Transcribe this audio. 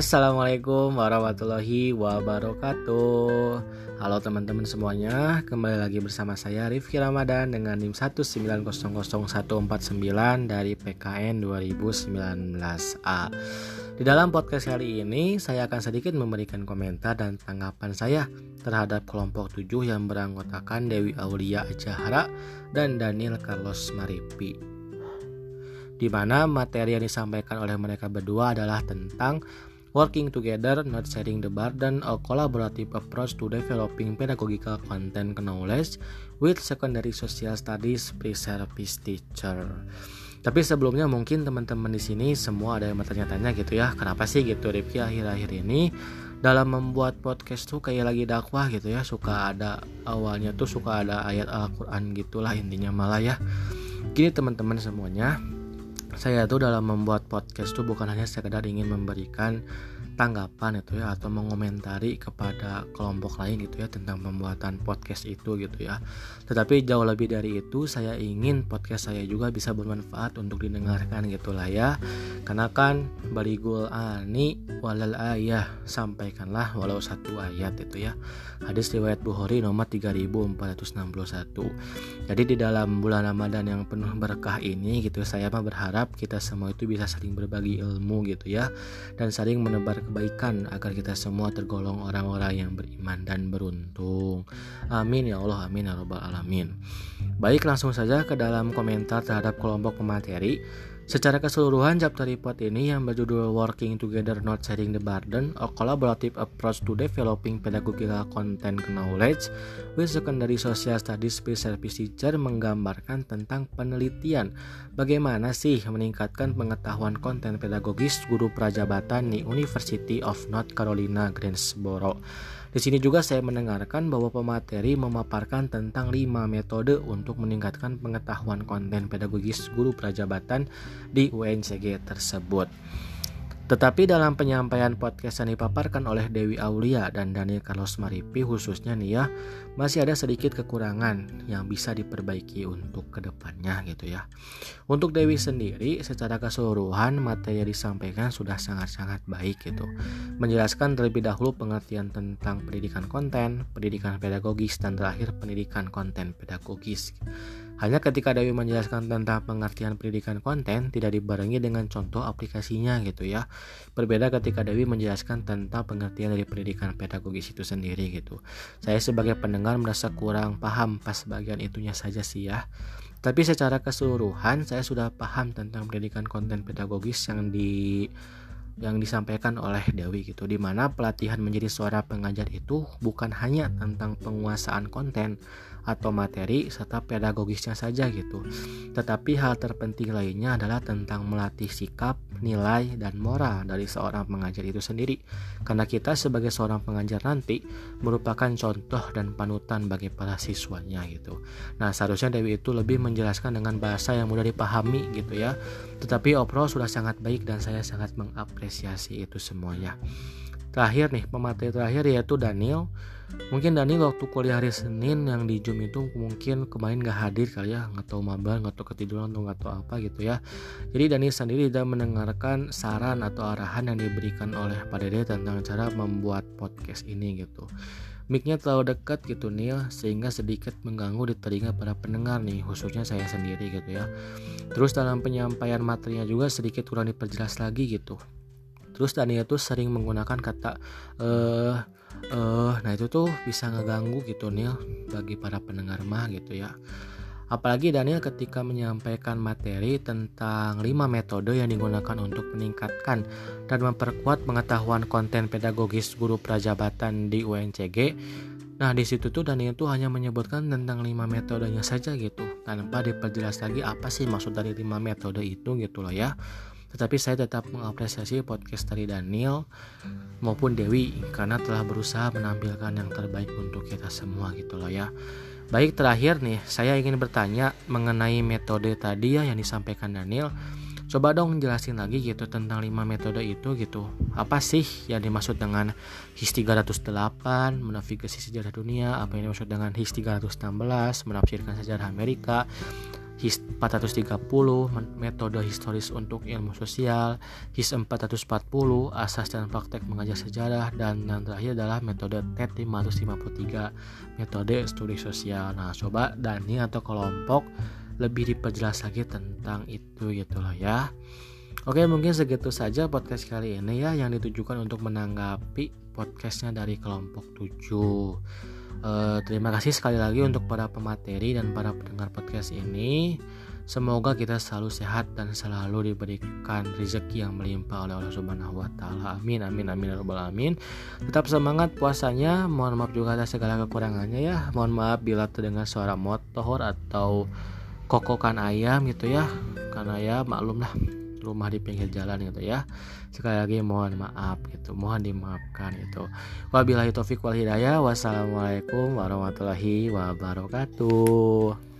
Assalamualaikum warahmatullahi wabarakatuh. Halo teman-teman semuanya Kembali lagi bersama saya Rifki Ramadan Dengan NIM 1900149 dari PKN 2019A Di dalam podcast kali ini Saya akan sedikit memberikan komentar dan tanggapan saya Terhadap kelompok 7 yang beranggotakan Dewi Aulia Jahara Dan Daniel Carlos Maripi. Di mana materi yang disampaikan oleh mereka berdua adalah tentang Working together, not sharing the burden, a collaborative approach to developing pedagogical content knowledge with secondary social studies pre-service teacher. Tapi sebelumnya mungkin teman-teman di sini semua ada yang bertanya-tanya gitu ya, kenapa sih gitu Rifki akhir-akhir ini dalam membuat podcast tuh kayak lagi dakwah gitu ya, suka ada awalnya tuh suka ada ayat Al-Qur'an gitulah intinya malah ya. Gini teman-teman semuanya, saya tuh dalam membuat podcast tuh bukan hanya sekedar ingin memberikan tanggapan itu ya atau mengomentari kepada kelompok lain itu ya tentang pembuatan podcast itu gitu ya. Tetapi jauh lebih dari itu saya ingin podcast saya juga bisa bermanfaat untuk didengarkan gitulah ya. Karena kan baligul ani walal ayah sampaikanlah walau satu ayat itu ya. Hadis riwayat Bukhari nomor 3461. Jadi di dalam bulan Ramadan yang penuh berkah ini gitu saya mah berharap kita semua itu bisa saling berbagi ilmu gitu ya dan saling menebar kebaikan agar kita semua tergolong orang-orang yang beriman dan beruntung. Amin ya Allah, amin ya robbal alamin. Baik, langsung saja ke dalam komentar terhadap kelompok pemateri. Secara keseluruhan, chapter report ini yang berjudul Working Together Not Sharing the Burden, a collaborative approach to developing pedagogical content knowledge with secondary social studies pre-service teacher menggambarkan tentang penelitian bagaimana sih meningkatkan pengetahuan konten pedagogis guru prajabatan di University of North Carolina Greensboro. Di sini juga saya mendengarkan bahwa pemateri memaparkan tentang lima metode untuk meningkatkan pengetahuan konten pedagogis guru prajabatan di UNCG tersebut. Tetapi dalam penyampaian podcast yang dipaparkan oleh Dewi Aulia dan Daniel Carlos Maripi khususnya nih ya masih ada sedikit kekurangan yang bisa diperbaiki untuk ke depannya gitu ya. Untuk Dewi sendiri secara keseluruhan materi yang disampaikan sudah sangat-sangat baik gitu. Menjelaskan terlebih dahulu pengertian tentang pendidikan konten, pendidikan pedagogis dan terakhir pendidikan konten pedagogis. Hanya ketika Dewi menjelaskan tentang pengertian pendidikan konten tidak dibarengi dengan contoh aplikasinya gitu ya. Berbeda ketika Dewi menjelaskan tentang pengertian dari pendidikan pedagogis itu sendiri gitu. Saya sebagai pendengar merasa kurang paham pas bagian itunya saja sih ya. Tapi secara keseluruhan saya sudah paham tentang pendidikan konten pedagogis yang di yang disampaikan oleh Dewi gitu di mana pelatihan menjadi suara pengajar itu bukan hanya tentang penguasaan konten atau materi serta pedagogisnya saja gitu. Tetapi hal terpenting lainnya adalah tentang melatih sikap, nilai, dan moral dari seorang pengajar itu sendiri. Karena kita sebagai seorang pengajar nanti merupakan contoh dan panutan bagi para siswanya gitu. Nah, seharusnya Dewi itu lebih menjelaskan dengan bahasa yang mudah dipahami gitu ya. Tetapi overall sudah sangat baik dan saya sangat mengapresiasi itu semuanya. Terakhir nih, pemateri terakhir yaitu Daniel mungkin Dani waktu kuliah hari Senin yang di Zoom itu mungkin kemarin gak hadir kali ya nggak tahu mabar nggak tahu ketiduran atau nggak tahu apa gitu ya jadi Dani sendiri tidak mendengarkan saran atau arahan yang diberikan oleh Pak Dede tentang cara membuat podcast ini gitu Micnya terlalu dekat gitu Neil sehingga sedikit mengganggu di telinga para pendengar nih khususnya saya sendiri gitu ya. Terus dalam penyampaian materinya juga sedikit kurang diperjelas lagi gitu. Terus Daniel tuh sering menggunakan kata eh uh, nah itu tuh bisa ngeganggu gitu Neil bagi para pendengar mah gitu ya Apalagi Daniel ketika menyampaikan materi tentang 5 metode yang digunakan untuk meningkatkan dan memperkuat pengetahuan konten pedagogis guru prajabatan di UNCG. Nah, di situ tuh Daniel tuh hanya menyebutkan tentang 5 metodenya saja gitu, tanpa diperjelas lagi apa sih maksud dari 5 metode itu gitu loh ya. Tetapi saya tetap mengapresiasi podcast dari Daniel maupun Dewi karena telah berusaha menampilkan yang terbaik untuk kita semua gitu loh ya. Baik terakhir nih, saya ingin bertanya mengenai metode tadi ya yang disampaikan Daniel. Coba dong jelasin lagi gitu tentang 5 metode itu gitu. Apa sih yang dimaksud dengan HIS 308 menavigasi sejarah dunia, apa yang dimaksud dengan HIS 316 menafsirkan sejarah Amerika, HIS 430 metode historis untuk ilmu sosial, HIS 440 asas dan praktek mengajar sejarah dan yang terakhir adalah metode TET 553 metode studi sosial. Nah, coba Dani atau kelompok lebih diperjelas lagi tentang itu gitu loh ya. Oke mungkin segitu saja podcast kali ini ya yang ditujukan untuk menanggapi podcastnya dari kelompok 7 Uh, terima kasih sekali lagi untuk para pemateri dan para pendengar podcast ini. Semoga kita selalu sehat dan selalu diberikan rezeki yang melimpah oleh Allah Subhanahu wa taala. Amin amin amin ya rabbal alamin. Tetap semangat puasanya. Mohon maaf juga atas segala kekurangannya ya. Mohon maaf bila terdengar suara motor atau kokokan ayam gitu ya. Karena ya maklum lah rumah di pinggir jalan gitu ya. Sekali lagi mohon maaf gitu mohon dimaafkan itu wabillahi taufik wal hidayah. Wassalamualaikum warahmatullahi wabarakatuh